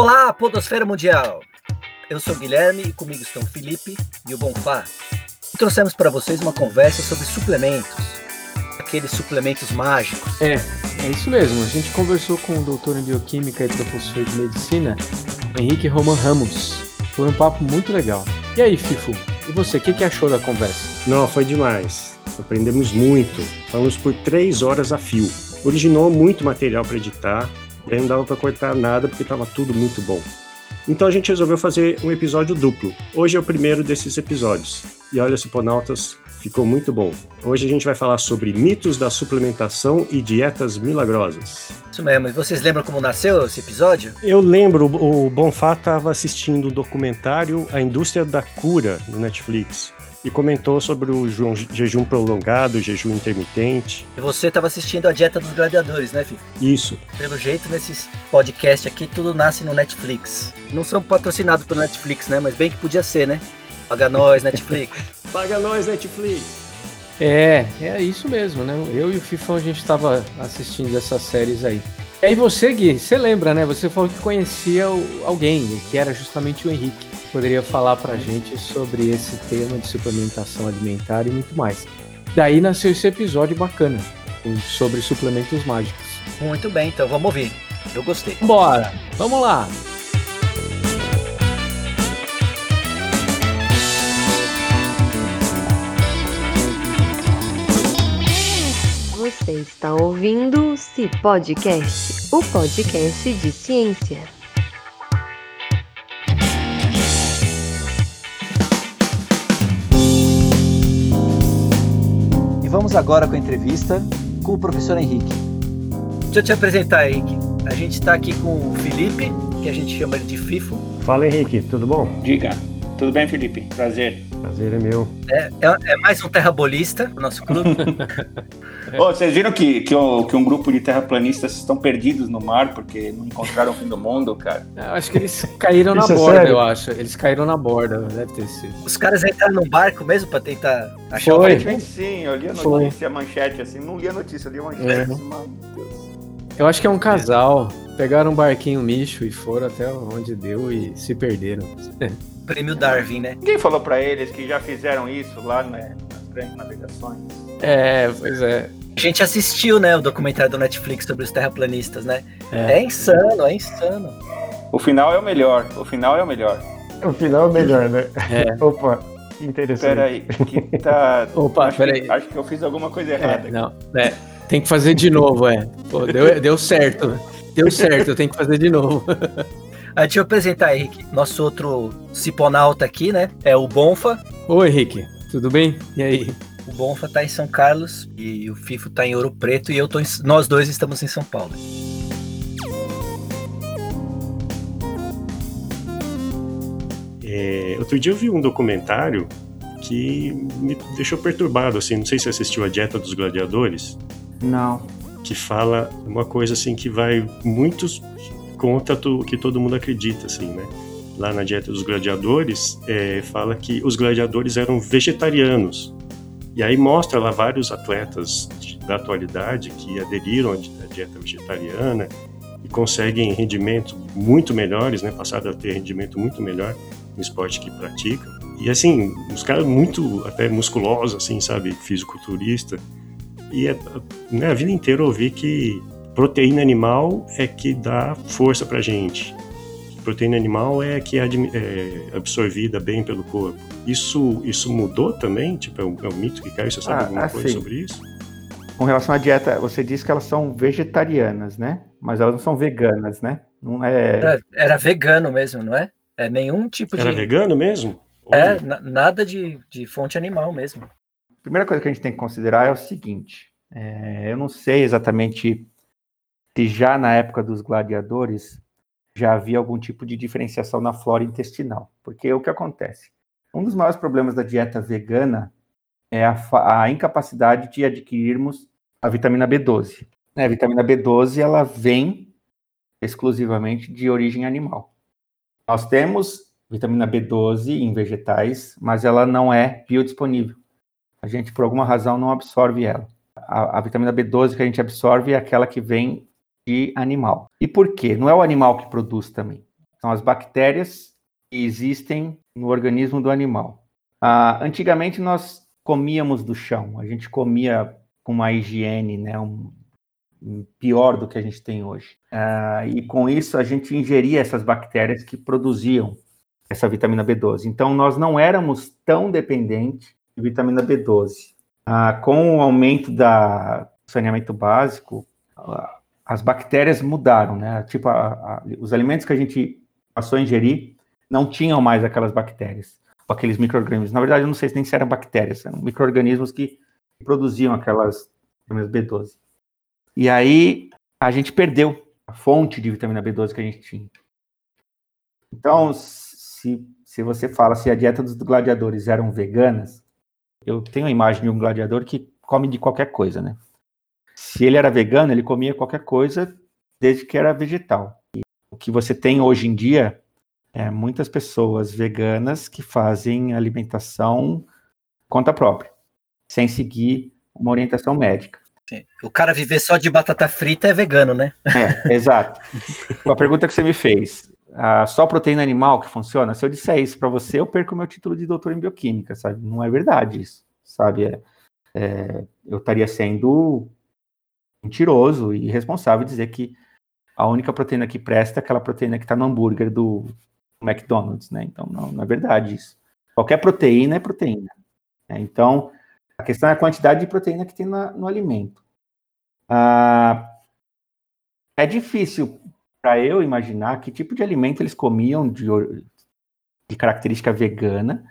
Olá, Podosfera Mundial! Eu sou o Guilherme e comigo estão o Felipe e o Bonfá. E trouxemos para vocês uma conversa sobre suplementos, aqueles suplementos mágicos. É, é isso mesmo. A gente conversou com o doutor em bioquímica e professor de medicina, Henrique Roman Ramos. Foi um papo muito legal. E aí, Fifo, e você, o que, que achou da conversa? Não, foi demais. Aprendemos muito. Falamos por três horas a fio. Originou muito material para editar, e aí não dava para cortar nada porque estava tudo muito bom. Então a gente resolveu fazer um episódio duplo. Hoje é o primeiro desses episódios. E olha, Ciponautas, ficou muito bom. Hoje a gente vai falar sobre mitos da suplementação e dietas milagrosas. Isso mesmo. E vocês lembram como nasceu esse episódio? Eu lembro, o Bonfá estava assistindo o documentário A Indústria da Cura no Netflix e comentou sobre o jejum prolongado, o jejum intermitente. E você estava assistindo a Dieta dos Gladiadores, né, filho? Isso. Pelo jeito, nesses podcasts aqui, tudo nasce no Netflix. Não são patrocinados pelo Netflix, né? Mas bem que podia ser, né? Paga nós, Netflix. Paga nós, Netflix. É, é isso mesmo, né? Eu e o Fifão, a gente estava assistindo essas séries aí. E aí você, Gui, você lembra, né? Você falou que conhecia alguém, que era justamente o Henrique poderia falar para a gente sobre esse tema de suplementação alimentar e muito mais. Daí nasceu esse episódio bacana sobre suplementos mágicos. Muito bem, então vamos ouvir. Eu gostei. Bora, vamos lá. Você está ouvindo o Podcast, o podcast de ciência. E vamos agora com a entrevista com o professor Henrique. Deixa eu te apresentar, Henrique. A gente está aqui com o Felipe, que a gente chama ele de FIFO. Fala, Henrique, tudo bom? Diga. Tudo bem, Felipe? Prazer. Prazer é meu. É, é, é mais um terrabolista do nosso clube. oh, vocês viram que, que, que, um grupo de terraplanistas estão perdidos no mar porque não encontraram o fim do mundo, cara? Eu acho que eles caíram na é borda, é eu acho. Eles caíram na borda, deve ter sido. Os caras entraram num barco mesmo pra tentar achar Foi. o Sim, eu li a notícia, a manchete, assim. Não li a notícia, eu li a manchete. É. Assim, mano, Deus. Eu acho que é um casal. Pegaram um barquinho micho e foram até onde deu e se perderam. Prêmio Darwin, né? Quem falou para eles que já fizeram isso lá né, nas grandes navegações? É, pois é. A gente assistiu, né, o documentário do Netflix sobre os terraplanistas, né? É, é insano, é insano. O final é o melhor, o final é o melhor. O final é o melhor, né? É. Opa, interessante. Peraí, que tá... Opa, acho peraí. Que, acho que eu fiz alguma coisa errada. É, não, é. Tem que fazer de novo, é. Pô, deu, deu certo. Deu certo, eu tenho que fazer de novo. Ah, deixa eu apresentar, Henrique. Nosso outro ciponauta aqui, né? É o Bonfa. Oi, Henrique. Tudo bem? E aí? O Bonfa tá em São Carlos e o Fifo tá em Ouro Preto e eu tô em... nós dois estamos em São Paulo. É, outro dia eu vi um documentário que me deixou perturbado, assim, não sei se você assistiu a Dieta dos Gladiadores. Não. Que fala uma coisa assim que vai muitos contra o que todo mundo acredita, assim, né? Lá na Dieta dos Gladiadores, é, fala que os gladiadores eram vegetarianos. E aí mostra lá vários atletas de, da atualidade que aderiram à dieta vegetariana e conseguem rendimentos muito melhores, né? Passaram a ter rendimento muito melhor no esporte que praticam. E assim, os caras muito até musculosos, assim, sabe? Fisiculturista. E é, né, a vida inteira eu ouvi que proteína animal é que dá força pra gente. Proteína animal é que é, é absorvida bem pelo corpo. Isso, isso mudou também? Tipo, é um, é um mito que caiu? Você sabe ah, alguma assim, coisa sobre isso? Com relação à dieta, você disse que elas são vegetarianas, né? Mas elas não são veganas, né? Não é... Era, era vegano mesmo, não é? É nenhum tipo era de. Era vegano mesmo? É, nada de, de fonte animal mesmo. A primeira coisa que a gente tem que considerar é o seguinte: é, eu não sei exatamente se já na época dos gladiadores já havia algum tipo de diferenciação na flora intestinal. Porque o que acontece? Um dos maiores problemas da dieta vegana é a, a incapacidade de adquirirmos a vitamina B12. Né, a vitamina B12 ela vem exclusivamente de origem animal. Nós temos vitamina B12 em vegetais, mas ela não é biodisponível. A gente, por alguma razão, não absorve ela. A, a vitamina B12 que a gente absorve é aquela que vem de animal. E por quê? Não é o animal que produz também. São as bactérias que existem no organismo do animal. Ah, antigamente nós comíamos do chão, a gente comia com uma higiene, né, um, pior do que a gente tem hoje. Ah, e com isso a gente ingeria essas bactérias que produziam essa vitamina B12. Então nós não éramos tão dependentes de vitamina B12. Ah, com o aumento da saneamento básico, as bactérias mudaram, né? Tipo, a, a, os alimentos que a gente passou a ingerir não tinham mais aquelas bactérias, aqueles micro-organismos. Na verdade, eu não sei nem se eram bactérias, eram micro-organismos que produziam aquelas vitaminas B12. E aí a gente perdeu a fonte de vitamina B12 que a gente tinha. Então, se, se você fala se a dieta dos gladiadores eram veganas, eu tenho a imagem de um gladiador que come de qualquer coisa, né? Se ele era vegano, ele comia qualquer coisa desde que era vegetal. E o que você tem hoje em dia é muitas pessoas veganas que fazem alimentação conta própria, sem seguir uma orientação médica. O cara viver só de batata frita é vegano, né? É, exato. a pergunta que você me fez, ah, só proteína animal que funciona? Se eu disser isso para você, eu perco meu título de doutor em bioquímica, sabe? Não é verdade isso, sabe? É, é, eu estaria sendo mentiroso e irresponsável dizer que a única proteína que presta é aquela proteína que está no hambúrguer do McDonald's, né? Então, não, não é verdade isso. Qualquer proteína é proteína. Né? Então, a questão é a quantidade de proteína que tem na, no alimento. Ah, é difícil para eu imaginar que tipo de alimento eles comiam de, de característica vegana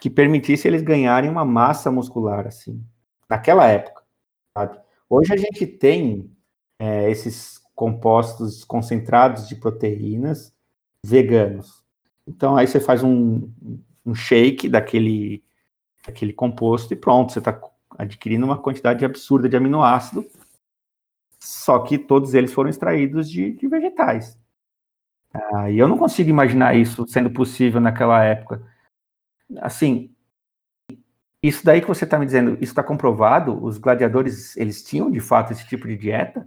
que permitisse eles ganharem uma massa muscular assim, naquela época, sabe? Hoje a gente tem é, esses compostos concentrados de proteínas veganos. Então aí você faz um, um shake daquele, daquele composto e pronto, você está adquirindo uma quantidade absurda de aminoácido, só que todos eles foram extraídos de, de vegetais. Ah, e eu não consigo imaginar isso sendo possível naquela época. Assim, isso daí que você está me dizendo, isso está comprovado? Os gladiadores, eles tinham de fato esse tipo de dieta?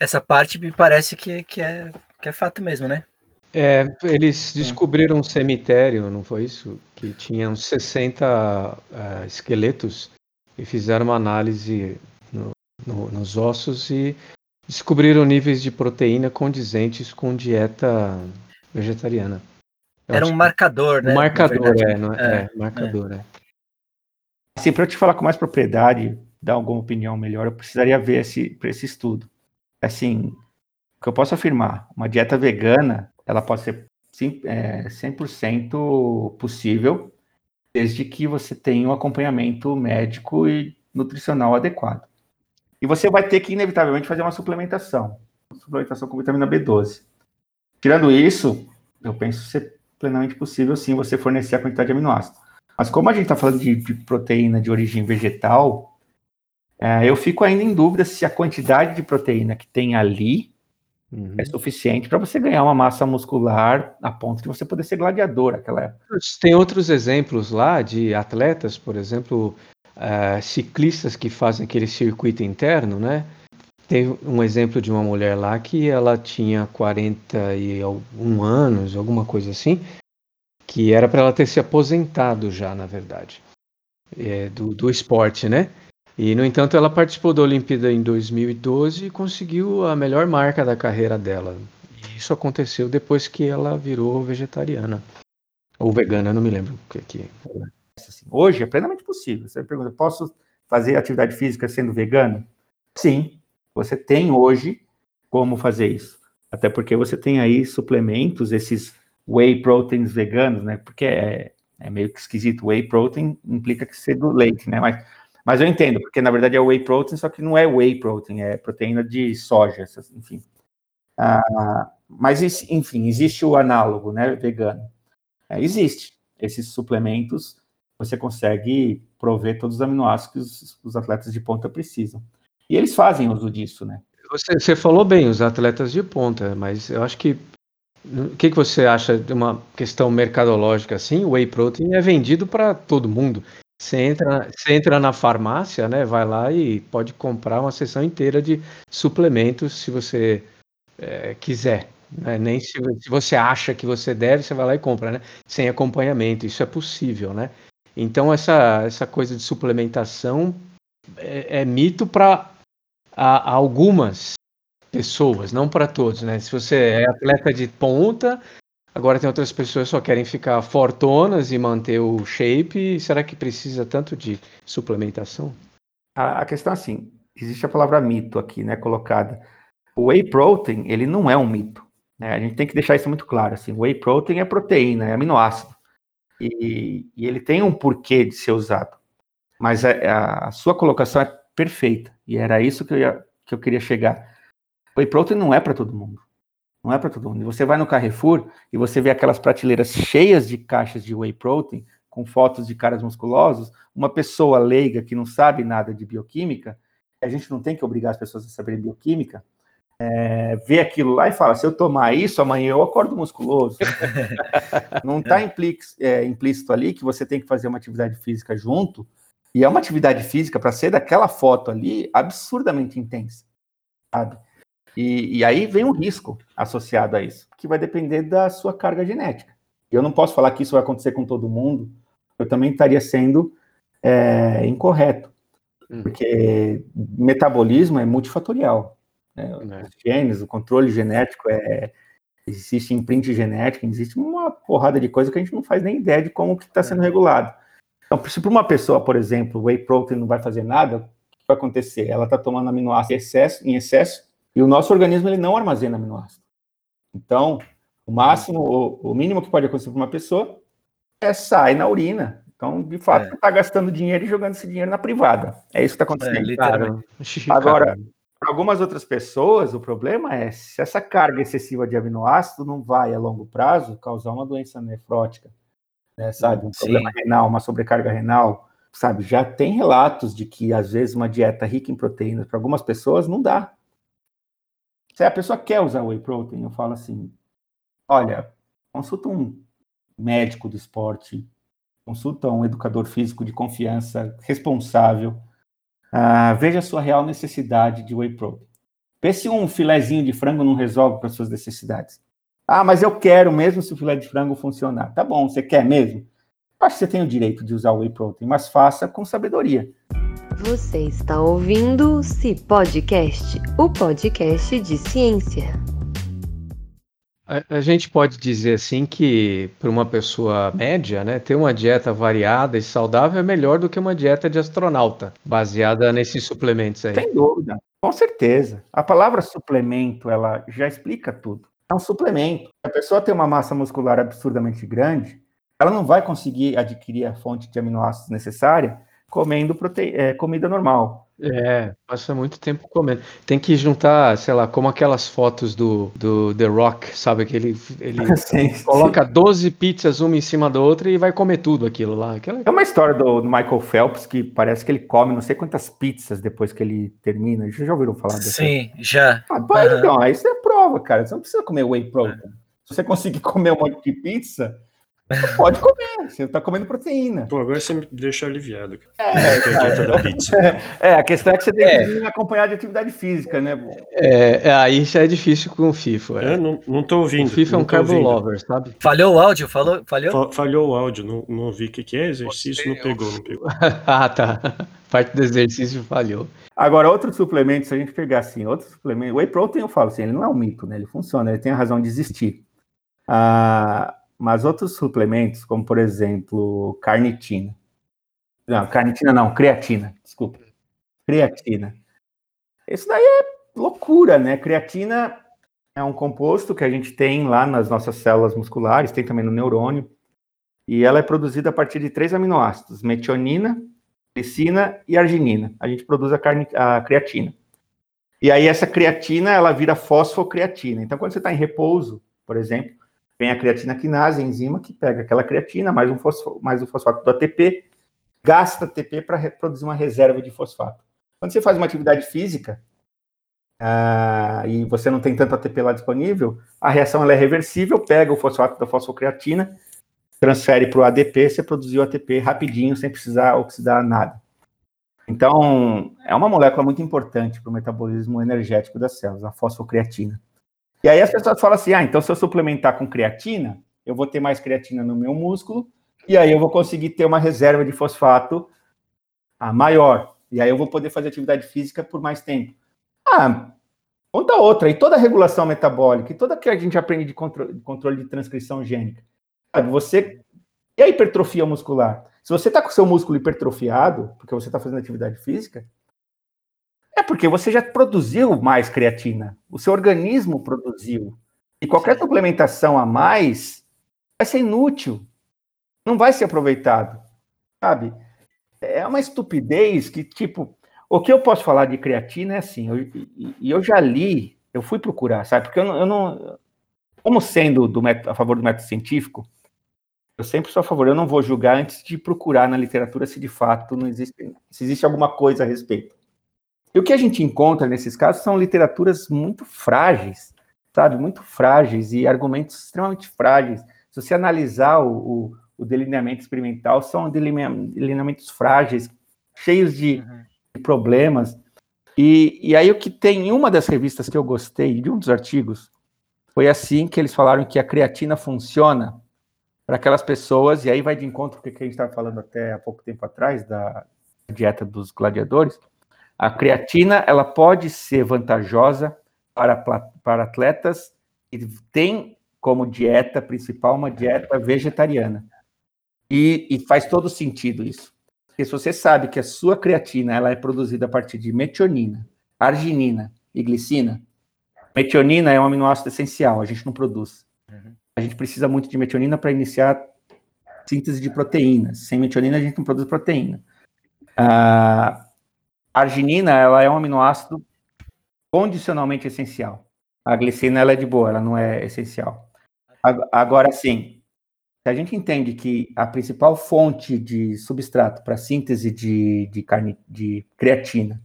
Essa parte me parece que, que, é, que é fato mesmo, né? É, eles descobriram um cemitério, não foi isso? Que tinha uns 60 uh, esqueletos e fizeram uma análise no, no, nos ossos e descobriram níveis de proteína condizentes com dieta vegetariana. Eu Era um marcador, né? Um marcador, é, não é, é, é, marcador, é. É. Assim, para eu te falar com mais propriedade, dar alguma opinião melhor, eu precisaria ver esse, esse estudo. Assim, o que eu posso afirmar, uma dieta vegana, ela pode ser é, 100% possível, desde que você tenha um acompanhamento médico e nutricional adequado. E você vai ter que, inevitavelmente, fazer uma suplementação. Uma suplementação com vitamina B12. Tirando isso, eu penso ser plenamente possível, sim, você fornecer a quantidade de aminoácidos. Mas como a gente está falando de, de, proteína de origem vegetal, é, eu fico ainda em dúvida se a quantidade de proteína que tem ali uhum. é suficiente para você ganhar uma massa muscular a ponto de você poder ser gladiador naquela época. Tem outros exemplos lá de atletas, por exemplo, uh, ciclistas que fazem aquele circuito interno, né? Tem um exemplo de uma mulher lá que ela tinha 41 anos, alguma coisa assim, que era para ela ter se aposentado já, na verdade, é, do, do esporte, né? E, no entanto, ela participou da Olimpíada em 2012 e conseguiu a melhor marca da carreira dela. E isso aconteceu depois que ela virou vegetariana. Ou vegana, não me lembro o que, que Hoje é plenamente possível. Você pergunta, posso fazer atividade física sendo vegano? Sim, você tem hoje como fazer isso. Até porque você tem aí suplementos, esses whey proteins veganos, né? Porque é, é meio que esquisito. Whey protein implica que ser do leite, né? Mas, mas eu entendo, porque na verdade é whey protein, só que não é whey protein, é proteína de soja, enfim. Ah, mas, enfim, existe o análogo, né, vegano. É, existe. Esses suplementos, você consegue prover todos os aminoácidos que os, os atletas de ponta precisam. E eles fazem uso disso, né? Você, você, falou bem, os atletas de ponta, mas eu acho que o que, que você acha de uma questão mercadológica assim? O whey protein é vendido para todo mundo. Você entra, você entra na farmácia, né? Vai lá e pode comprar uma seção inteira de suplementos se você é, quiser. Né? Nem se, se, você acha que você deve, você vai lá e compra, né? Sem acompanhamento. Isso é possível, né? Então, essa, essa coisa de suplementação é, é mito para algumas pessoas, não para todos, né? Se você é atleta de ponta, agora tem outras pessoas que só querem ficar fortonas e manter o shape. Será que precisa tanto de suplementação? A, a questão é assim, existe a palavra mito aqui, né, colocada. O whey protein, ele não é um mito. Né? A gente tem que deixar isso muito claro. Assim, whey protein é proteína, é aminoácido. E, e ele tem um porquê de ser usado. Mas a, a, sua colocação é perfeita. E era isso que eu, ia, que eu queria chegar. Whey protein não é para todo mundo. Não é para todo mundo. Você vai no Carrefour e você vê aquelas prateleiras cheias de caixas de whey protein, com fotos de caras musculosos. Uma pessoa leiga que não sabe nada de bioquímica, a gente não tem que obrigar as pessoas a saberem bioquímica, é, vê aquilo lá e fala: se eu tomar isso, amanhã eu acordo musculoso. Não está é, implícito ali que você tem que fazer uma atividade física junto, e é uma atividade física para ser daquela foto ali absurdamente intensa, sabe? E, e, aí vem um risco associado a isso, que vai depender da sua carga genética. Eu não posso falar que isso vai acontecer com todo mundo, eu também estaria sendo é, incorreto, hum. porque metabolismo é multifatorial. Né? É. Os genes, o controle genético é existe imprint genético, existe uma porrada de coisa que a gente não faz nem ideia de como que está sendo é. regulado. Então, se para uma pessoa, por exemplo, o whey protein não vai fazer nada, o que vai acontecer? Ela está tomando aminoácido em excesso, em excesso e o nosso organismo ele não armazena aminoácido. Então, o máximo, o, o mínimo que pode acontecer para uma pessoa é sair na urina. Então, de fato, está é. gastando dinheiro e jogando esse dinheiro na privada. É isso que está acontecendo. É, Agora, para algumas outras pessoas, o problema é se essa carga excessiva de aminoácido não vai, a longo prazo, causar uma doença nefrótica, né, sabe? Um Sim. problema renal, uma sobrecarga renal, sabe? Já tem relatos de que, às vezes, uma dieta rica em proteínas para algumas pessoas não dá. Se a pessoa quer usar whey protein, eu falo assim: olha, consulta um médico do esporte, consulta um educador físico de confiança, responsável, Uh, veja a sua real necessidade de whey protein. Vê se um filezinho de frango não resolve para suas necessidades. Ah, mas eu quero mesmo se o filé de frango funcionar. Tá bom, você quer mesmo? Acho que você tem o direito de usar o whey protein, mas faça com sabedoria. Você está ouvindo o Si Podcast, o podcast de ciência. A, gente pode dizer assim que para uma pessoa média, né, ter uma dieta variada e saudável é melhor do que uma dieta de astronauta, baseada nesses suplementos aí. Sem dúvida, com certeza. A palavra suplemento, ela já explica tudo. É um suplemento. Se a pessoa tem uma massa muscular absurdamente grande, ela não vai conseguir adquirir a fonte de aminoácidos necessária comendo prote... É, comida normal. É, passa muito tempo comendo. Tem que juntar, sei lá, como aquelas fotos do, do The Rock, sabe? Que ele, ele sim, coloca sim. 12 pizzas uma em cima da outra e vai comer tudo aquilo lá. Aquela... É uma história do, do, Michael Phelps que parece que ele come não sei quantas pizzas depois que ele termina. Vocês já ouviram falar disso? Sim, já. Ah, uhum. então, aí você prova, cara. Você não precisa comer whey protein. É. Se você conseguir comer um monte de pizza, Pode comer, você está comendo proteína. Pô, agora você me deixa aliviado. É, é, a questão é que você tem é. que acompanhar de atividade física, né? É, é, aí já é difícil com o FIFA. É. não, não tô ouvindo. O FIFA é um carbo lover, sabe? Falhou o áudio? Falou, falhou? falhou o áudio, não, não ouvi o que, que é, exercício, Você não pegou, não pegou. ah, tá. Parte do exercício falhou. Agora, outros suplementos, se a gente pegar assim, outros suplementos, o whey protein eu falo assim, ele não é um mito, né? Ele funciona, ele tem a razão de existir. Ah, mas outros suplementos, como por exemplo, carnitina. Não, carnitina não, creatina, desculpa. Creatina. Isso daí é loucura, né? Creatina é um composto que a gente tem lá nas nossas células musculares, tem também no neurônio, e ela é produzida a partir de três aminoácidos: metionina, glicina e arginina. A gente produz a, a creatina. E aí essa creatina, ela vira fosfocreatina. Então, quando você está em repouso, por exemplo, Vem a creatina quinase, a enzima que pega aquela creatina mais um, fosfo, mais um fosfato do ATP, gasta ATP para produzir uma reserva de fosfato. Quando você faz uma atividade física uh, e você não tem tanto ATP lá disponível, a reação é reversível, pega o fosfato da fosfocreatina, transfere para o ADP, você produziu ATP rapidinho, sem precisar oxidar nada. Então, é uma molécula muito importante para o metabolismo energético das células, a fosfocreatina. E aí as pessoas falam assim: ah, então se eu suplementar com creatina, eu vou ter mais creatina no meu músculo, e aí eu vou conseguir ter uma reserva de fosfato a maior. E aí eu vou poder fazer atividade física por mais tempo. Ah, conta outra. E toda a regulação metabólica, e toda que a gente aprende de controle, de transcrição gênica. Sabe, você. E a hipertrofia muscular? Se você está com o seu músculo hipertrofiado, porque você está fazendo atividade física, é porque você já produziu mais creatina. O seu organismo produziu. E qualquer suplementação a mais vai ser inútil. Não vai ser aproveitado. Sabe? É uma estupidez que, tipo, o que eu posso falar de creatina é assim, e eu, eu, já li, eu fui procurar, sabe? Porque eu não, eu não como sendo do método, a favor do método científico, eu sempre sou a favor, eu não vou julgar antes de procurar na literatura se de fato não existe, se existe alguma coisa a respeito. E o que a gente encontra nesses casos são literaturas muito frágeis, sabe? Muito frágeis e argumentos extremamente frágeis. Se você analisar o, o, o delineamento experimental, são delineamentos frágeis, cheios de, uhum. de problemas. E, e aí o que tem em uma das revistas que eu gostei, de um dos artigos, foi assim que eles falaram que a creatina funciona para aquelas pessoas, e aí vai de encontro com o que a gente estava falando até há pouco tempo atrás, da dieta dos gladiadores, a creatina ela pode ser vantajosa para, para atletas que têm como dieta principal uma dieta vegetariana. E, e, faz todo sentido isso. Porque se você sabe que a sua creatina ela é produzida a partir de metionina, arginina e glicina, metionina é um aminoácido essencial, a gente não produz. Uhum a gente precisa muito de metionina para iniciar síntese de proteínas. Sem metionina, a gente não produz proteína. A arginina, ela é um aminoácido condicionalmente essencial. A glicina, ela é de boa, ela não é essencial. Agora, sim, se a gente entende que a principal fonte de substrato para síntese de, de, carne, de creatina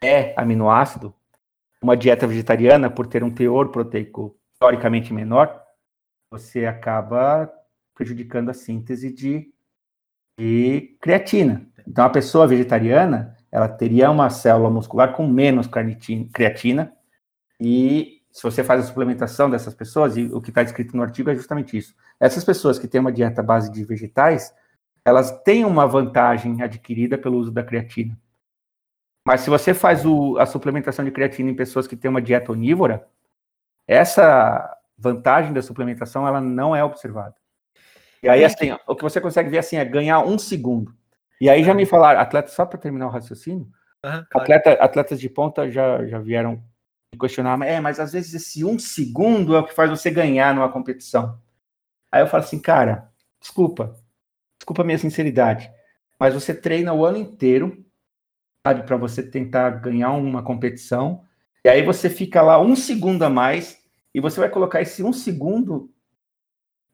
é aminoácido, uma dieta vegetariana, por ter um teor proteico teoricamente menor, você acaba prejudicando a síntese de, de creatina. Então, a pessoa vegetariana, ela teria uma célula muscular com menos creatina, e se você faz a suplementação dessas pessoas, e o que está descrito no artigo é justamente isso. Essas pessoas que têm uma dieta base de vegetais, elas têm uma vantagem adquirida pelo uso da creatina. Mas se você faz o, a suplementação de creatina em pessoas que têm uma dieta onívora, essa vantagem da suplementação ela não é observada. E aí, assim, o que você consegue ver assim é ganhar um segundo. E aí já me falaram, atletas, só para terminar o raciocínio, uhum, atleta, atletas de ponta já, já vieram me questionar, é, mas às vezes esse um segundo é o que faz você ganhar numa competição. Aí eu falo assim, cara, desculpa, desculpa a minha sinceridade, mas você treina o ano inteiro, sabe, para você tentar ganhar uma competição, e aí você fica lá um segundo a mais e você vai colocar esse um segundo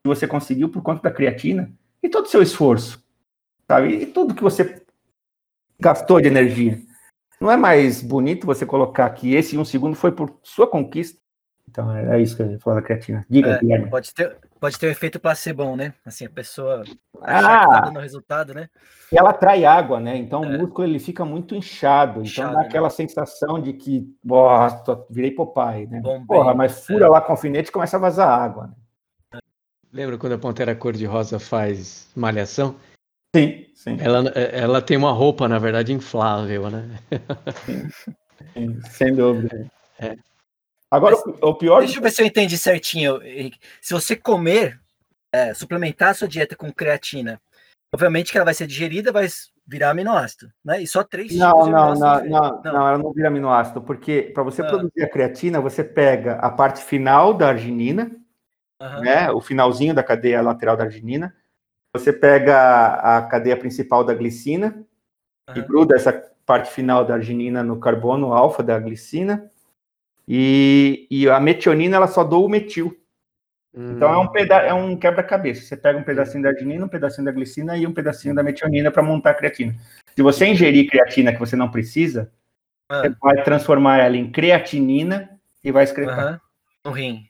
que você conseguiu por conta da creatina e todo o seu esforço, sabe? E tudo que você gastou de energia. Não é mais bonito você colocar que esse um segundo foi por sua conquista? Então, é isso que eu ia falar da creatina. Diga, é, Guilherme. Pode ter, pode ter um efeito placebo, né? Assim, a pessoa ah, tá dando resultado, né? E ela atrai água, né? Então é. o músculo ele fica muito inchado. Então dá né? aquela sensação de que, bosta, virei Popeye, né? Bom, Porra, mas fura é. lá com alfinete e começa a vazar água. Né? Lembra quando a Pantera Cor-de-Rosa faz malhação? Sim, sim. Ela, ela tem uma roupa, na verdade, inflável, né? Sim, sim sem dúvida. É. Agora, Mas, o pior. Deixa eu ver se eu entendi certinho, Henrique. Se você comer, é, suplementar a sua dieta com creatina, obviamente que ela vai ser digerida, vai virar aminoácido, né? E só três não, não, não, não, não, ela não vira aminoácido, porque para você ah. produzir a creatina, você pega a parte final da arginina, uhum. né? O finalzinho da cadeia lateral da arginina. Você pega a cadeia principal da glicina uhum. e gruda essa parte final da arginina no carbono alfa da glicina. E, e a metionina ela só doa o metil. Hum. Então é um, peda é um quebra-cabeça. Você pega um pedacinho da arginina, um pedacinho da glicina e um pedacinho da metionina para montar a creatina. Se você ingerir creatina que você não precisa, ah. você vai transformar ela em creatinina e vai excretar. Uhum. No rim.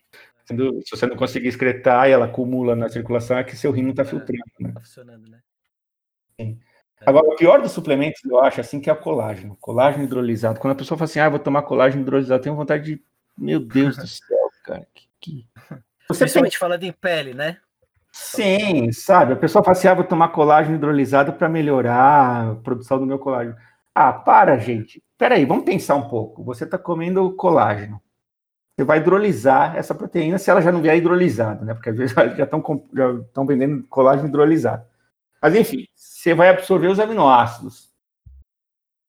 Se você não conseguir excretar e ela acumula na circulação, é que seu rim não está é, filtrando. Né? Tá funcionando, né? Sim. Agora, o pior dos suplementos, eu acho, assim, que é o colágeno. Colágeno hidrolisado. Quando a pessoa fala assim, ah, vou tomar colágeno hidrolisado, tenho vontade de. Meu Deus do céu, Que... Você Principalmente pensa... falando em pele, né? Sim, sabe? A pessoa fala assim, ah, vou tomar colágeno hidrolisado para melhorar a produção do meu colágeno. Ah, para, gente. Peraí, vamos pensar um pouco. Você está comendo colágeno. Você vai hidrolisar essa proteína se ela já não vier hidrolisada, né? Porque às vezes já estão já estão vendendo colágeno hidrolisado. Mas enfim, você vai absorver os aminoácidos.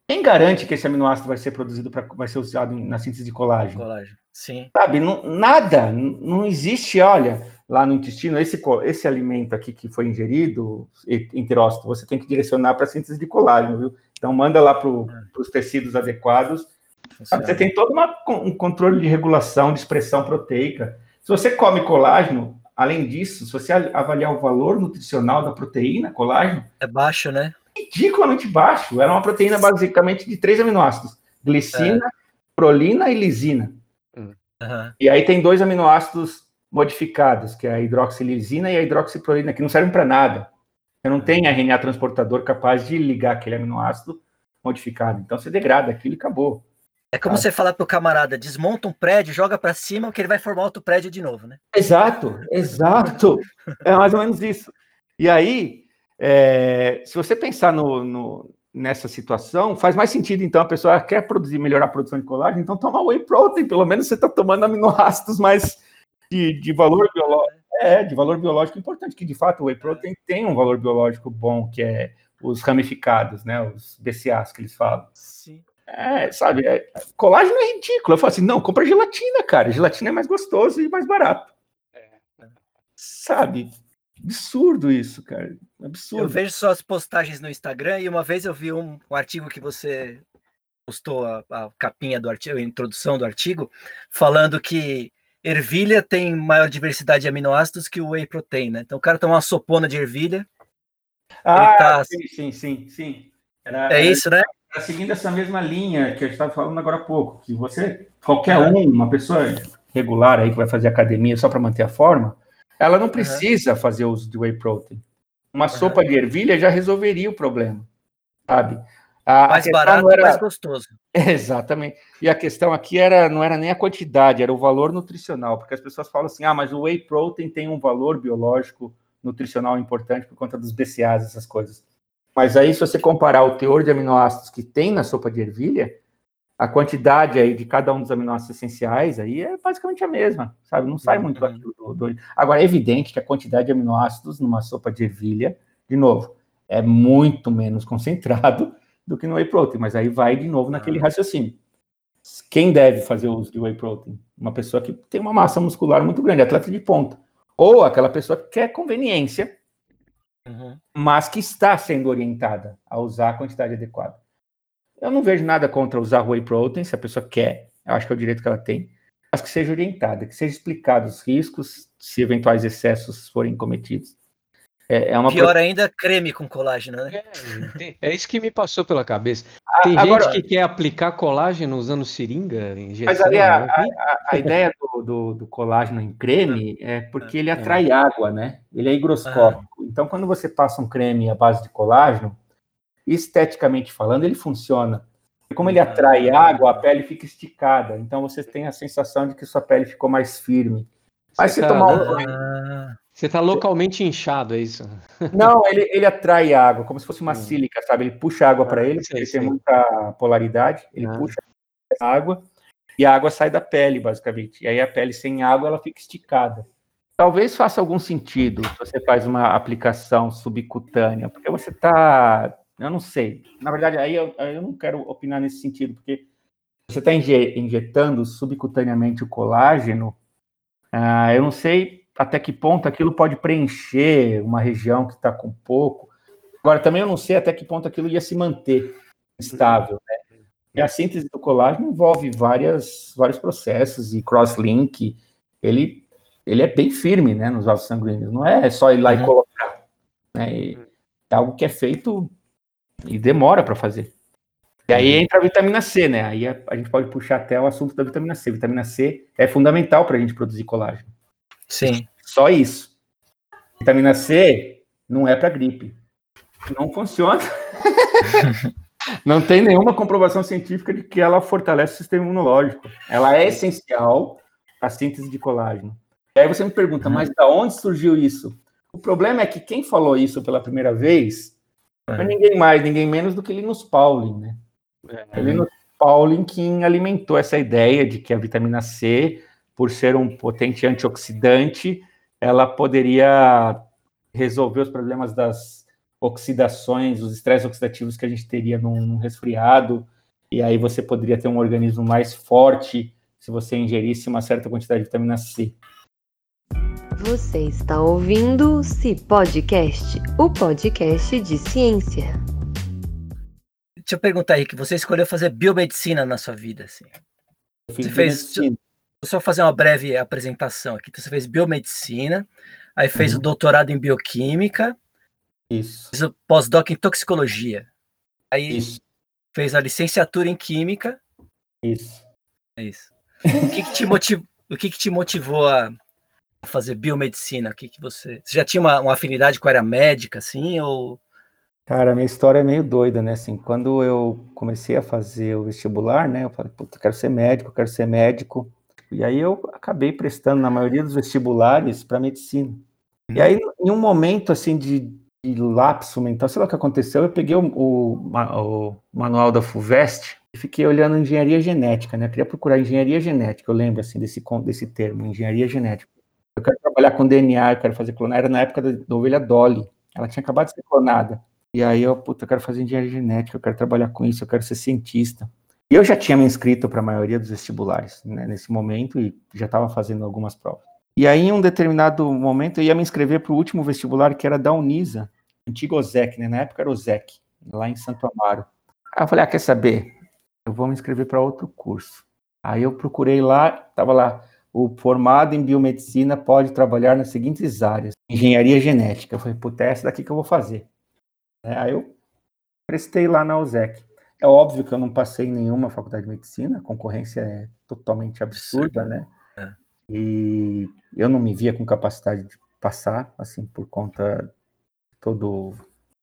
Quem garante que esse aminoácido vai ser produzido para vai ser usado na síntese de colágeno? Colágeno, sim. Sabe, não, nada, não existe, olha, lá no intestino, esse, esse alimento aqui que foi ingerido, enterócito, você tem que direcionar para a síntese de colágeno, viu? Então manda lá para os tecidos adequados. Você tem todo uma, um controle de regulação de expressão proteica. Se você come colágeno, além disso, se você avaliar o valor nutricional da proteína, colágeno... É baixo, né? ridiculamente baixo. Era uma proteína basicamente de três aminoácidos: glicina, é. prolina e lisina. Uhum. E aí tem dois aminoácidos modificados, que é a hidroxilisina e a hidroxiprolina, que não servem para nada. Você não tem RNA transportador capaz de ligar aquele aminoácido modificado. Então você degrada aquilo e acabou. É como tá? você falar pro camarada, desmonta um prédio, joga para cima, que ele vai formar outro prédio de novo, né? Exato, exato. É mais ou menos isso. E aí, é, se você pensar no, no, nessa situação, faz mais sentido, então, a pessoa quer produzir, melhorar a produção de colágeno, então toma whey protein, pelo menos você está tomando aminoácidos mais de, de valor biológico. É, de valor biológico importante, que de fato o whey protein tem um valor biológico bom, que é os ramificados, né, os BCAAs que eles falam. É, sabe, é, colágeno é ridículo. Eu falo assim, não, compra gelatina, cara. Gelatina é mais gostoso e mais barato. É. Sabe? Absurdo isso, cara. Absurdo. Eu vejo suas postagens no Instagram e uma vez eu vi um, um artigo que você postou a, a, capinha do artigo, a introdução do artigo, falando que ervilha tem maior diversidade de aminoácidos que o whey protein, né? Então o cara toma uma sopona de ervilha. Ah, tá... sim, sim, sim, sim. Era, é isso, né? Era seguindo essa mesma linha que eu estava falando agora há pouco, que você, qualquer um, uma pessoa regular aí que vai fazer academia só para manter a forma, ela não precisa uhum. fazer uso de whey protein. Uma uhum. sopa de ervilha já resolveria o problema, sabe? A, mais a barato era... mais gostoso. Exatamente. E a questão aqui era não era nem a quantidade, era o valor nutricional, porque as pessoas falam assim: ah, mas o whey protein tem um valor biológico nutricional importante por conta dos BCAAs, essas coisas. Mas aí, se você comparar o teor de aminoácidos que tem na sopa de ervilha, a quantidade aí de cada um dos aminoácidos essenciais aí é basicamente a mesma, sabe? Não sai muito uhum. do, do... Agora, é evidente que a quantidade de aminoácidos numa sopa de ervilha, de novo, é muito menos concentrado do que no whey protein, mas aí vai de novo naquele ah. raciocínio. Quem deve fazer o uso de whey protein? Uma pessoa que tem uma massa muscular muito grande, atleta de ponta. Ou aquela pessoa que quer conveniência, uhum. mas que está sendo orientada a usar a quantidade adequada. Eu não vejo nada contra usar whey protein, se a pessoa quer, eu acho que é o direito que ela tem, mas que seja orientada, que seja explicado os riscos, se eventuais excessos forem cometidos. É, é uma Pior pro... ainda, creme com colágeno, né? É, é, isso que me passou pela cabeça. Tem Agora, gente que quer aplicar colágeno usando seringa, injeção. Mas ali a, né? a, a ideia do, do, do, colágeno em creme é porque ele atrai água, né? Ele é higroscópico. Ah. Então, quando você passa um creme à base de colágeno, esteticamente falando, ele funciona. E como ele atrai água, a pele fica esticada. Então você tem a sensação de que sua pele ficou mais firme. Mas você, tomar um... Você está localmente inchado, é isso? Não, ele, ele atrai água, como se fosse uma hum. sílica, sabe? Ele puxa água para ele, porque ele tem muita polaridade. Ele ah. puxa a água e a água sai da pele, basicamente. E aí a pele sem água, ela fica esticada. Talvez faça algum sentido se você faz uma aplicação subcutânea, porque você está eu não sei. Na verdade, aí eu, eu não quero opinar nesse sentido, porque você está injetando subcutaneamente o colágeno, ah, eu não sei até que ponto aquilo pode preencher uma região que está com pouco. Agora, também eu não sei até que ponto aquilo ia se manter estável. Né? E a síntese do colágeno envolve várias, vários processos e cross-link. Ele, ele é bem firme né, nos vasos sanguíneos, não é só ir lá uhum. e colocar. Né? É algo que é feito e demora para fazer. E aí entra a vitamina C, né? Aí a, a, gente pode puxar até o assunto da vitamina C. Vitamina C é fundamental para a gente produzir colágeno. Sim. Só isso. Vitamina C não é para gripe. Não funciona. não tem nenhuma comprovação científica de que ela fortalece o sistema imunológico. Ela é essencial para a síntese de colágeno. E aí você me pergunta, mas da onde surgiu isso? O problema é que quem falou isso pela primeira vez É. foi ninguém mais, ninguém menos do que Linus Pauling, né? É, Linus Pauling quem alimentou essa ideia de que a vitamina C, por ser um potente antioxidante, ela poderia resolver os problemas das oxidações, os estresses oxidativos que a gente teria num, num resfriado, e aí você poderia ter um organismo mais forte se você ingerisse uma certa quantidade de vitamina C. Você está ouvindo o Si Podcast, o podcast de ciência. Deixa eu perguntar aí, que você escolheu fazer biomedicina na sua vida, assim. Eu fiz Você fez- só fazer uma breve apresentação aqui. Então, você fez biomedicina, aí fez Uhum. o doutorado em bioquímica, Isso, fez o pós-doc em toxicologia. Aí isso, fez a licenciatura em química. isso. É isso. O que, que te, motiv... o que, que te motivou a fazer biomedicina? O que, que você. Você já tinha uma, uma afinidade com a área médica, assim? Ou. Cara, a minha história é meio doida, né? Assim, quando eu comecei a fazer o vestibular, né? Eu falei, puta, quero ser médico, quero ser médico. E aí eu acabei prestando na maioria dos vestibulares para medicina. E aí, em um momento assim de, de lapso mental, sei lá o que aconteceu, eu peguei o, o o manual da FUVEST e fiquei olhando engenharia genética, né? Eu queria procurar engenharia genética, eu lembro assim desse, desse termo, engenharia genética. Eu quero trabalhar com DNA, eu quero fazer clonar. Era na época da, da ovelha Dolly. Ela tinha acabado de ser clonada. E aí eu, puta, eu quero fazer engenharia genética, eu quero trabalhar com isso, eu quero ser cientista. Eu já tinha me inscrito para a maioria dos vestibulares, né, nesse momento, e já estava fazendo algumas provas. E aí, em um determinado momento, eu ia me inscrever para o último vestibular, que era da Unisa, antigo OSEC, né? Na época era OSEC, lá em Santo Amaro. Aí eu falei, ah, quer saber? Eu vou me inscrever para outro curso. Aí eu procurei lá, estava lá, o formado em biomedicina pode trabalhar nas seguintes áreas. Engenharia genética. Eu falei, puta, é essa daqui que eu vou fazer. É, aí eu prestei lá na USEC. É óbvio que eu não passei em nenhuma faculdade de medicina, a concorrência é totalmente absurda, né? É. E eu não me via com capacidade de passar, assim, por conta de toda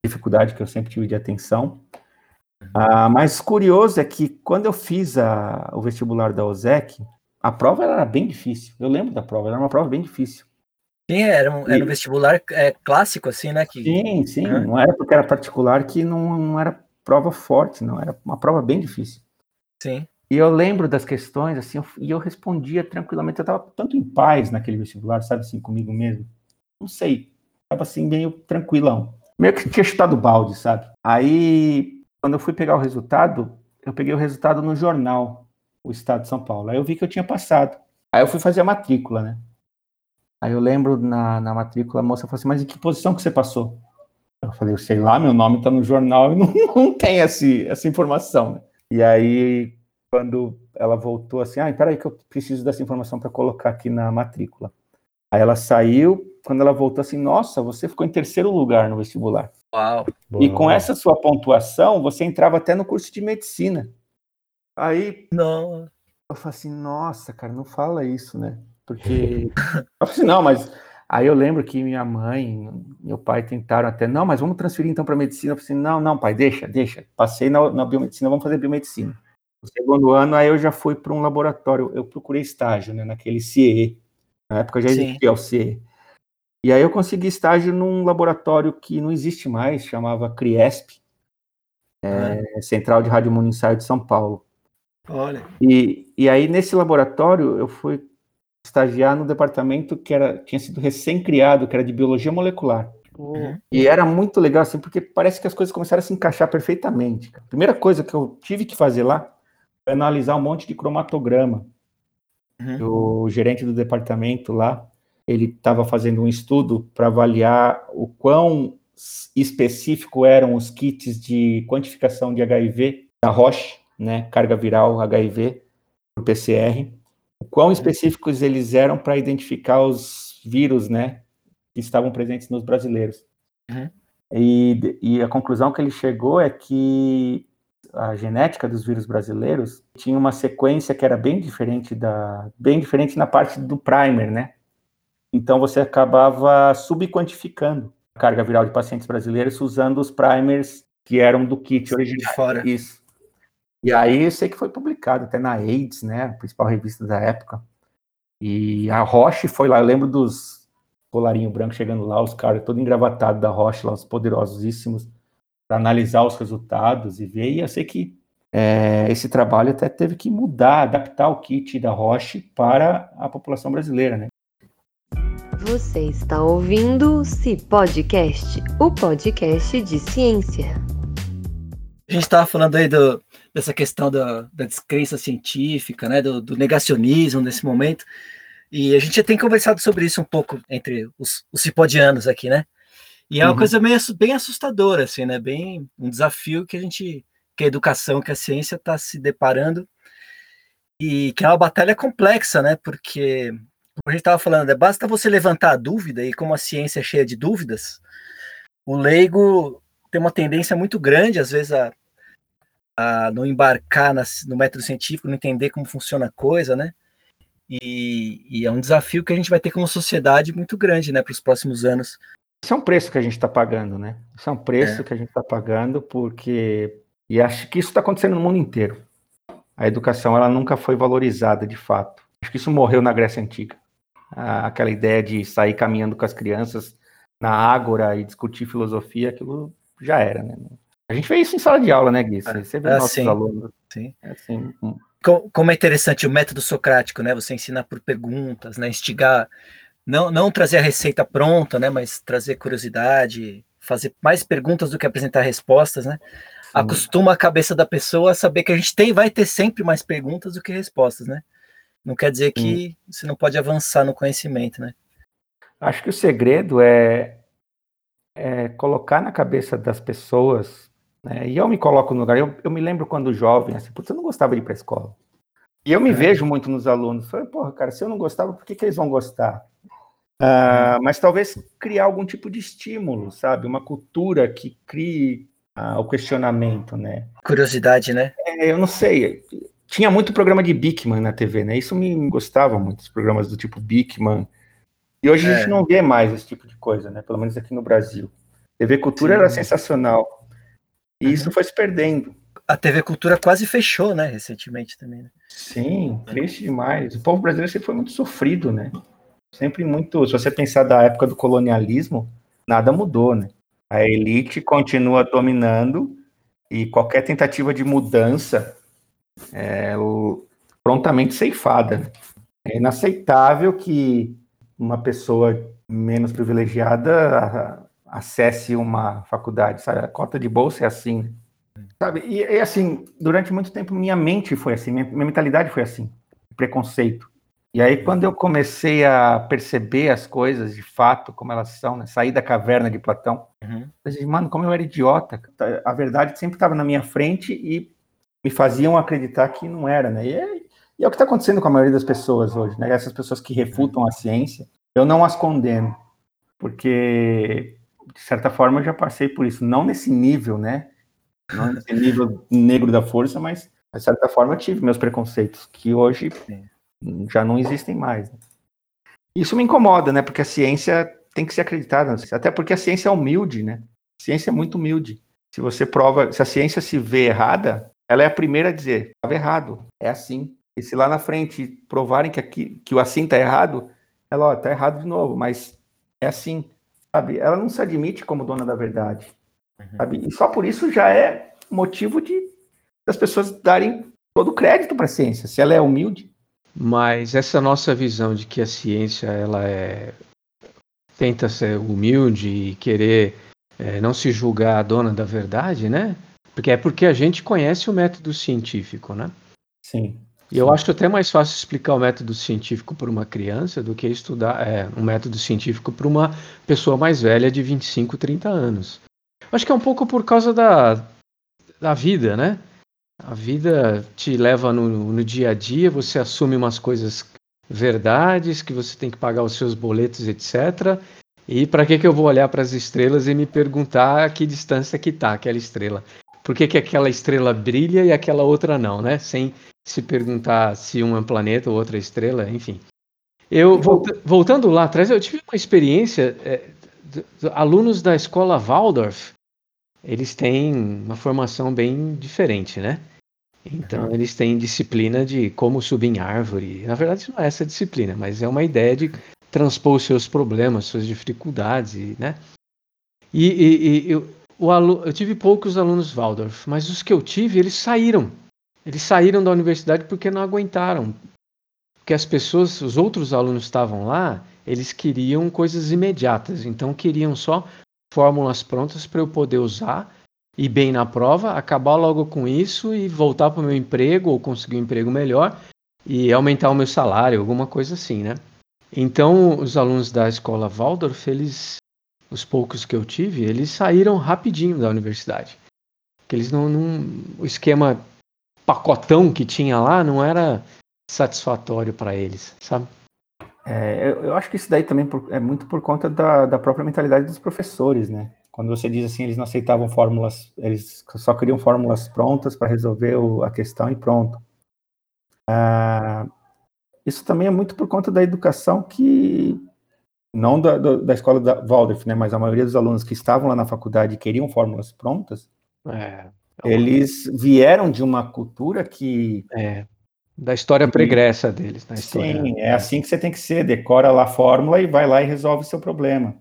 dificuldade que eu sempre tive de atenção. Ah, mas curioso é que quando eu fiz a- o vestibular da USEC, a prova era bem difícil. Eu lembro da prova, era uma prova bem difícil. Sim, era um, era um vestibular é, clássico, assim, né? Que, Sim, sim, não era porque era particular que não, não era prova forte, não, era uma prova bem difícil. Sim. E eu lembro das questões, assim, eu- e eu respondia tranquilamente, eu estava tanto em paz naquele vestibular, sabe, assim, comigo mesmo. Não sei, estava assim, meio tranquilão. Meio que tinha chutado balde, sabe? Aí, quando eu fui pegar o resultado, eu peguei o resultado no jornal, o Estado de São Paulo. Aí eu vi que eu tinha passado. Aí eu fui fazer a matrícula, né? Aí eu lembro na, na matrícula, a moça falou assim, mas em que posição que você passou? Eu falei, eu sei lá, meu nome tá no jornal e não, não tem esse, essa informação. né? E aí, quando ela voltou assim, ah, peraí que eu preciso dessa informação para colocar aqui na matrícula. Aí ela saiu, quando ela voltou assim, nossa, você ficou em terceiro lugar no vestibular. Uau. E com essa sua pontuação, você entrava até no curso de medicina. Aí Não. eu falei assim, nossa, cara, não fala isso, né? Porque. eu falei assim, não, mas. Aí eu lembro que minha mãe, meu pai tentaram até, não, mas vamos transferir então para medicina. Eu falei assim, não, não, pai, deixa, deixa. Passei na, na biomedicina, vamos fazer biomedicina. No segundo ano, aí eu já fui para um laboratório, eu procurei estágio, né, naquele CIE. Na época já Sim. existia o CIE. E aí eu consegui estágio num laboratório que não existe mais, chamava CRIESP, é, Central de Radiomonissaio de São Paulo. Olha. E, e aí, nesse laboratório, eu fui estagiar no departamento que era, tinha sido recém-criado, que era de biologia molecular. Uhum. E era muito legal, assim, porque parece que as coisas começaram a se encaixar perfeitamente. cara. Primeira coisa que eu tive que fazer lá foi analisar um monte de cromatograma. Uhum. O gerente do departamento lá, ele estava fazendo um estudo para avaliar o quão específico eram os kits de quantificação de HIV da Roche, né, carga viral HIV por PCR, quão específicos eles eram para identificar os vírus, né, que estavam presentes nos brasileiros. Uhum. E, e a conclusão que ele chegou é que a genética dos vírus brasileiros tinha uma sequência que era bem diferente da bem diferente na parte do primer, né? Então você acabava subquantificando a carga viral de pacientes brasileiros usando os primers que eram do kit original. De fora. Isso. E aí eu sei que foi publicado até na AIDS, né, a principal revista da época. E a Roche foi lá, eu lembro dos colarinho branco chegando lá, os caras todo engravatados da Roche, lá, os poderosíssimos, para analisar os resultados e ver. E eu sei que é, esse trabalho até teve que mudar, adaptar o kit da Roche para a população brasileira, né? Você está ouvindo o Ci Podcast, o podcast de ciência. A gente estava falando aí do, dessa questão da, da descrença científica, né, do, do, negacionismo nesse momento, e a gente já tem conversado sobre isso um pouco entre os, os cipodianos aqui, né? E é uma uhum. coisa meio, bem assustadora, assim, né? Bem um desafio que a gente, que a educação, que a ciência está se deparando e que é uma batalha complexa, né? Porque como a gente estava falando, é basta você levantar a dúvida, e como a ciência é cheia de dúvidas, o leigo tem uma tendência muito grande, às vezes, a, a não embarcar nas, no método científico, não entender como funciona a coisa, né? E, e, é um desafio que a gente vai ter como sociedade muito grande, né, para os próximos anos. Isso é um preço que a gente está pagando, né? Isso é um preço é. que a gente está pagando porque e acho que isso está acontecendo no mundo inteiro. A educação ela nunca foi valorizada de fato. Acho que isso morreu na Grécia antiga aquela ideia de sair caminhando com as crianças na ágora e discutir filosofia, aquilo já era, né? A gente vê isso em sala de aula, né, Gui? Você, você vê é, nossos sim, alunos. Sim. É assim, Como é interessante o método socrático, né? Você ensinar por perguntas, né? Instigar, não, não trazer a receita pronta, né? Mas trazer curiosidade, fazer mais perguntas do que apresentar respostas, né? Sim. Acostuma a cabeça da pessoa a saber que a gente tem, vai ter sempre mais perguntas do que respostas, né? não quer dizer que você não pode avançar no conhecimento, né? Acho que o segredo é, é colocar na cabeça das pessoas, né? E eu me coloco no lugar, eu, eu me lembro quando jovem, assim, putz, eu não gostava de ir para a escola. E eu me é. vejo muito nos alunos, falei, porra, cara, se eu não gostava, por que, que eles vão gostar? Uh, mas talvez criar algum tipo de estímulo, sabe? Uma cultura que crie uh, o questionamento, né? Curiosidade, né? É, eu não sei tinha muito programa de Bigman na TV, né? Isso me gostava muito, os programas do tipo Bigman. E hoje é. a gente é. não vê mais esse tipo de coisa, né? Pelo menos aqui no Brasil. TV Cultura Sim. era sensacional. E uhum. isso foi se perdendo. A TV Cultura quase fechou, né? Recentemente também. Né? Sim, triste demais. O povo brasileiro sempre foi muito sofrido, né? Sempre muito. Se você pensar da época do colonialismo, nada mudou, né? A elite continua dominando e qualquer tentativa de mudança é, prontamente ceifada. É inaceitável que uma pessoa menos privilegiada acesse uma faculdade. Sabe? A cota de bolsa é assim. Sabe? E, e, assim, durante muito tempo minha mente foi assim, minha, minha mentalidade foi assim, preconceito. E aí quando eu comecei a perceber as coisas de fato como elas são, né? sair da caverna de Platão, uhum. eu pensei, mano, como eu era idiota. A verdade sempre estava na minha frente e me faziam acreditar que não era, né? E é, e é o que está acontecendo com a maioria das pessoas hoje, né? Essas pessoas que refutam a ciência, eu não as condeno, porque de certa forma eu já passei por isso, não nesse nível, né? Não nesse nível negro da força, mas de certa forma eu tive meus preconceitos que hoje já não existem mais. Né? Isso me incomoda, né? Porque a ciência tem que ser acreditada, até porque a ciência é humilde, né? A ciência é muito humilde. Se você prova, se a ciência se vê errada, ela é a primeira a dizer, estava errado, é assim. E se lá na frente provarem que, aqui, que o assim está errado, ela, ó, está errado de novo, mas é assim, sabe? Ela não se admite como dona da verdade, uhum. sabe? E só por isso já é motivo de das pessoas darem todo o crédito para a ciência, se ela é humilde. Mas essa nossa visão de que a ciência ela é tenta ser humilde e querer é, não se julgar a dona da verdade, né? Porque é porque a gente conhece o método científico, né? Sim. E eu acho até mais fácil explicar o método científico para uma criança do que estudar é, um método científico para uma pessoa mais velha de 25, 30 anos. Acho que é um pouco por causa da, da vida, né? A vida te leva no, no dia a dia, você assume umas coisas verdades, que você tem que pagar os seus boletos, etc. E para que, que eu vou olhar para as estrelas e me perguntar a que distância que está aquela estrela? Por que, que aquela estrela brilha e aquela outra não, né? Sem se perguntar se um é um planeta ou outra estrela, enfim. Eu volta, voltando lá atrás, eu tive uma experiência. É, de, de, alunos da escola Waldorf, eles têm uma formação bem diferente, né? Então eles têm disciplina de como subir em árvore. Na verdade não é essa disciplina, mas é uma ideia de transpor os seus problemas, suas dificuldades, né? E, e, e eu, alu, eu tive poucos alunos Waldorf, mas os que eu tive, eles saíram. Eles saíram da universidade porque não aguentaram. Porque as pessoas, os outros alunos estavam lá, eles queriam coisas imediatas, então queriam só fórmulas prontas para eu poder usar ir bem na prova, acabar logo com isso e voltar para o meu emprego ou conseguir um emprego melhor e aumentar o meu salário, alguma coisa assim, né? Então, os alunos da escola Waldorf, eles, os poucos que eu tive, eles saíram rapidinho da universidade. Porque eles não, não o esquema pacotão que tinha lá não era satisfatório para eles, sabe? É, eu, eu, acho que isso daí também por, é muito por conta da, da própria mentalidade dos professores, né? Quando você diz assim, eles não aceitavam fórmulas, eles só queriam fórmulas prontas para resolver o, a questão e pronto. Ah, isso também é muito por conta da educação que, não da, da escola da Waldorf, né, mas a maioria dos alunos que estavam lá na faculdade e queriam fórmulas prontas, é, é eles vieram de uma cultura que... É, da história pregressa deles. Na história, sim, é assim que você tem que ser, decora lá a fórmula e vai lá e resolve o seu problema.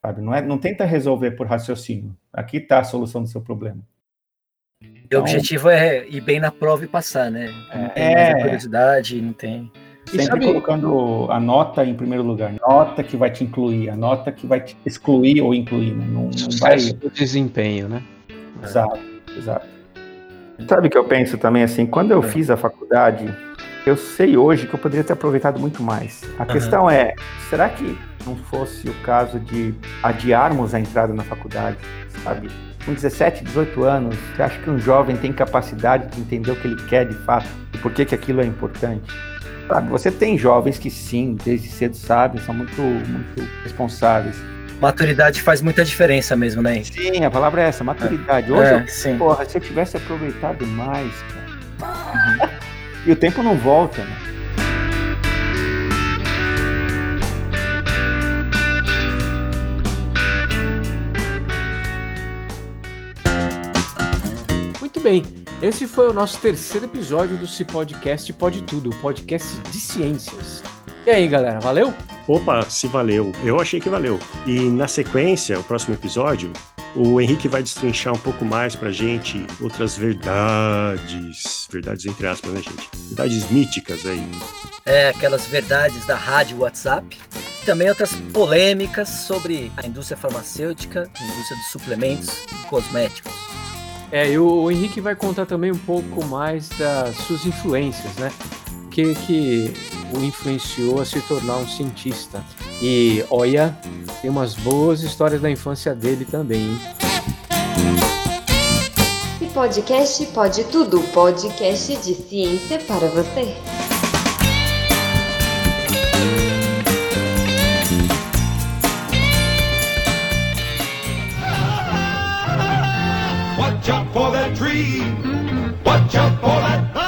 Sabe? Não, é, não tenta resolver por raciocínio. Aqui está a solução do seu problema. Então, o objetivo é ir bem na prova e passar, né? Não tem é, mais curiosidade, não tem. Sempre sabe... colocando a nota em primeiro lugar. Nota que vai te incluir, a nota que vai te excluir ou incluir, né? Não, não vai... do desempenho, né? Exato, exato. Sabe o que eu penso também, assim, quando eu é. fiz a faculdade, eu sei hoje que eu poderia ter aproveitado muito mais. A uhum. questão é, será que não fosse o caso de adiarmos a entrada na faculdade, sabe? Com 17, 18 anos, você acha que um jovem tem capacidade de entender o que ele quer de fato e por que, que aquilo é importante? Sabe, você tem jovens que sim, desde cedo sabem, são muito, muito responsáveis. Maturidade faz muita diferença mesmo, né? Sim, a palavra é essa, maturidade. Hoje, é, sim. porra, se eu tivesse aproveitado mais, cara. Uhum. e o tempo não volta, né? Muito bem, esse foi o nosso terceiro episódio do Se Podcast Pode Tudo, o podcast de ciências. E aí, galera, valeu? Opa, se valeu. Eu achei que valeu. E na sequência, o próximo episódio, o Henrique vai destrinchar um pouco mais pra gente outras verdades, verdades entre aspas, né, gente? Verdades míticas aí. É, aquelas verdades da rádio WhatsApp. Também outras polêmicas sobre a indústria farmacêutica, a indústria de suplementos e cosméticos. É, e o Henrique vai contar também um pouco mais das suas influências, né? O que, que o influenciou a se tornar um cientista. E olha, tem umas boas histórias da infância dele também, hein? E podcast pode tudo, podcast de ciência para você. For that tree. Watch out for that